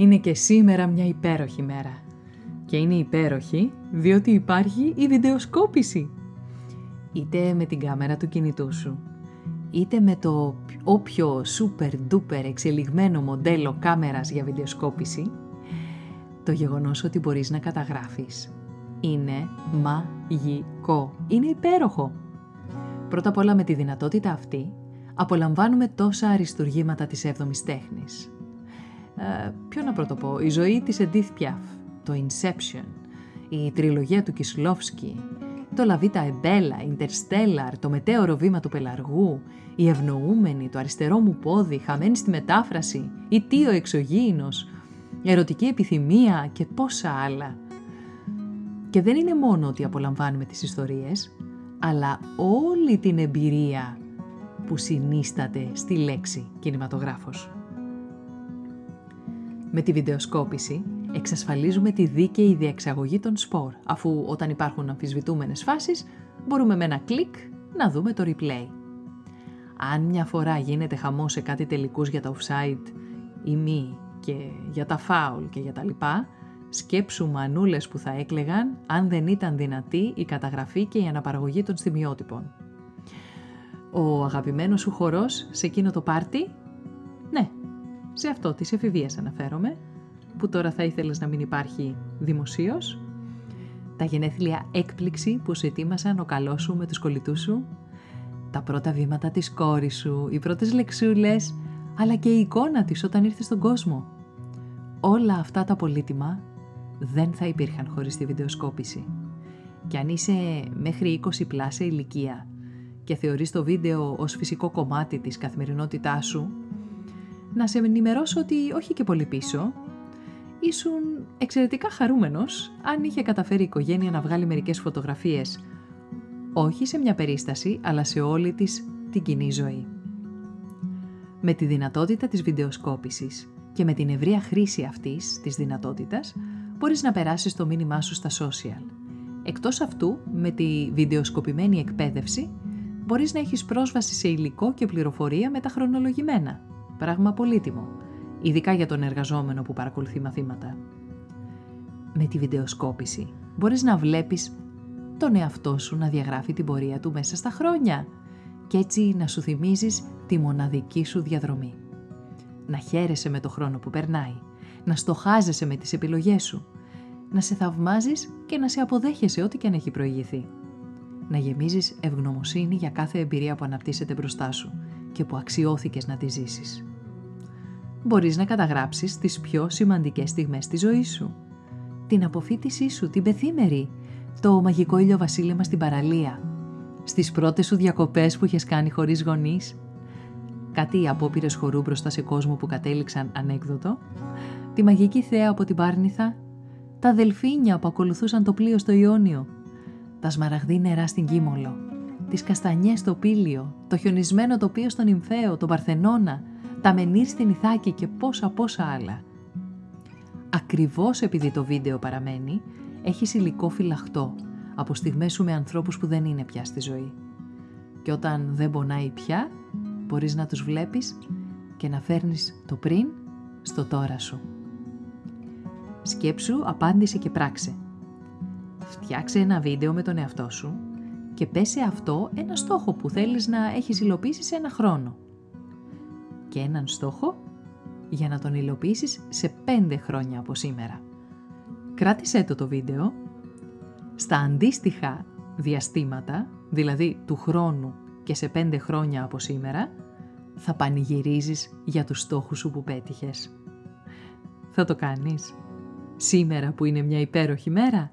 Είναι και σήμερα μια υπέροχη μέρα. Και είναι υπέροχη διότι υπάρχει η βιντεοσκόπηση. Είτε με την κάμερα του κινητού σου, είτε με το όποιο super duper εξελιγμένο μοντέλο κάμερας για βιντεοσκόπηση, το γεγονός ότι μπορείς να καταγράφεις είναι μαγικό. Είναι υπέροχο. Πρώτα απ' όλα με τη δυνατότητα αυτή απολαμβάνουμε τόσα αριστουργήματα της 7ης τέχνης. Ε, ποιο να πρωτοπώ, η ζωή της Edith Piaf, το Inception, η τριλογία του Κισλόφσκι, το Λαβίτα Εμπέλα, Interstellar, το μετέωρο βήμα του πελαργού, η ευνοούμενη, το αριστερό μου πόδι, χαμένη στη μετάφραση, η τίο εξωγήινος, ερωτική επιθυμία και πόσα άλλα. Και δεν είναι μόνο ότι απολαμβάνουμε τις ιστορίες, αλλά όλη την εμπειρία που συνίσταται στη λέξη κινηματογράφος. Με τη βιντεοσκόπηση εξασφαλίζουμε τη δίκαιη διεξαγωγή των σπορ, αφού όταν υπάρχουν αμφισβητούμενες φάσεις μπορούμε με ένα κλικ να δούμε το replay. Αν μια φορά γίνεται χαμός σε κάτι τελικούς για τα offside ή μη και για τα foul και για τα λοιπά, σκέψου μανούλες που θα έκλεγαν αν δεν ήταν δυνατή η καταγραφή και η αναπαραγωγή των στιγμιότυπων. Ο αγαπημένος σου χορός σε εκείνο το πάρτι; Ναι, σε αυτό της εφηβείας αναφέρομαι, που τώρα θα ήθελες να μην υπάρχει δημοσίως. Τα γενέθλια έκπληξη που σου ετοίμασαν ο καλός σου με τους κολλητούς σου. Τα πρώτα βήματα της κόρης σου, οι πρώτες λεξούλες, αλλά και η εικόνα της όταν ήρθε στον κόσμο. Όλα αυτά τα πολύτιμα δεν θα υπήρχαν χωρίς τη βιντεοσκόπηση. Και αν είσαι μέχρι 20 πλάσια ηλικία και θεωρείς το βίντεο ως φυσικό κομμάτι της καθημερινότητάς σου, να σε ενημερώσω ότι όχι και πολύ πίσω, ήσουν εξαιρετικά χαρούμενος αν είχε καταφέρει η οικογένεια να βγάλει μερικές φωτογραφίες, όχι σε μια περίσταση, αλλά σε όλη της την κοινή ζωή. Με τη δυνατότητα της βιντεοσκόπησης και με την ευρεία χρήση αυτής της δυνατότητας, μπορείς να περάσεις το μήνυμά σου στα social. Εκτός αυτού, με τη βιντεοσκοπημένη εκπαίδευση, μπορείς να έχεις πρόσβαση σε υλικό και πληροφορία μεταχρονολογημένα, πράγμα πολύτιμο, ειδικά για τον εργαζόμενο που παρακολουθεί μαθήματα. Με τη βιντεοσκόπηση μπορείς να βλέπεις τον εαυτό σου να διαγράφει την πορεία του μέσα στα χρόνια και έτσι να σου θυμίζεις τη μοναδική σου διαδρομή. Να χαίρεσαι με το χρόνο που περνάει, να στοχάζεσαι με τις επιλογές σου, να σε θαυμάζεις και να σε αποδέχεσαι ό,τι και αν έχει προηγηθεί. Να γεμίζεις ευγνωμοσύνη για κάθε εμπειρία που αναπτύσσεται μπροστά σου και που αξιώθηκες να τη ζήσεις. Μπορείς να καταγράψεις τις πιο σημαντικές στιγμές της ζωής σου. Την αποφύτισή σου, την πεθήμερη, το μαγικό ηλιοβασίλεμα στην παραλία, στις πρώτες σου διακοπές που είχες κάνει χωρίς γονείς, κάτι απόπειρες χορού μπροστά σε κόσμο που κατέληξαν ανέκδοτο, τη μαγική θέα από την Πάρνηθα, τα δελφίνια που ακολουθούσαν το πλοίο στο Ιόνιο, τα σμαραγδί νερά στην Κίμολο, τις καστανιές στο Πήλιο, το χιονισμένο τοπίο στον Ιμφαίο, τον Παρθενώνα, τα μενίρ στην Ιθάκη και πόσα πόσα άλλα. Ακριβώς επειδή το βίντεο παραμένει, έχεις υλικό φυλαχτό από στιγμές σου με ανθρώπους που δεν είναι πια στη ζωή. Και όταν δεν πονάει πια, μπορείς να τους βλέπεις και να φέρνεις το πριν στο τώρα σου. Σκέψου, απάντησε και πράξε. Φτιάξε ένα βίντεο με τον εαυτό σου και πέσε αυτό ένα στόχο που θέλεις να έχεις υλοποιήσει σε ένα χρόνο. Και έναν στόχο για να τον υλοποιήσεις σε πέντε χρόνια από σήμερα. κράτησέ το το βίντεο. Στα αντίστοιχα διαστήματα, δηλαδή του χρόνου και σε πέντε χρόνια από σήμερα, θα πανηγυρίζεις για τους στόχους σου που πέτυχες. Θα το κάνεις. Σήμερα που είναι μια υπέροχη μέρα.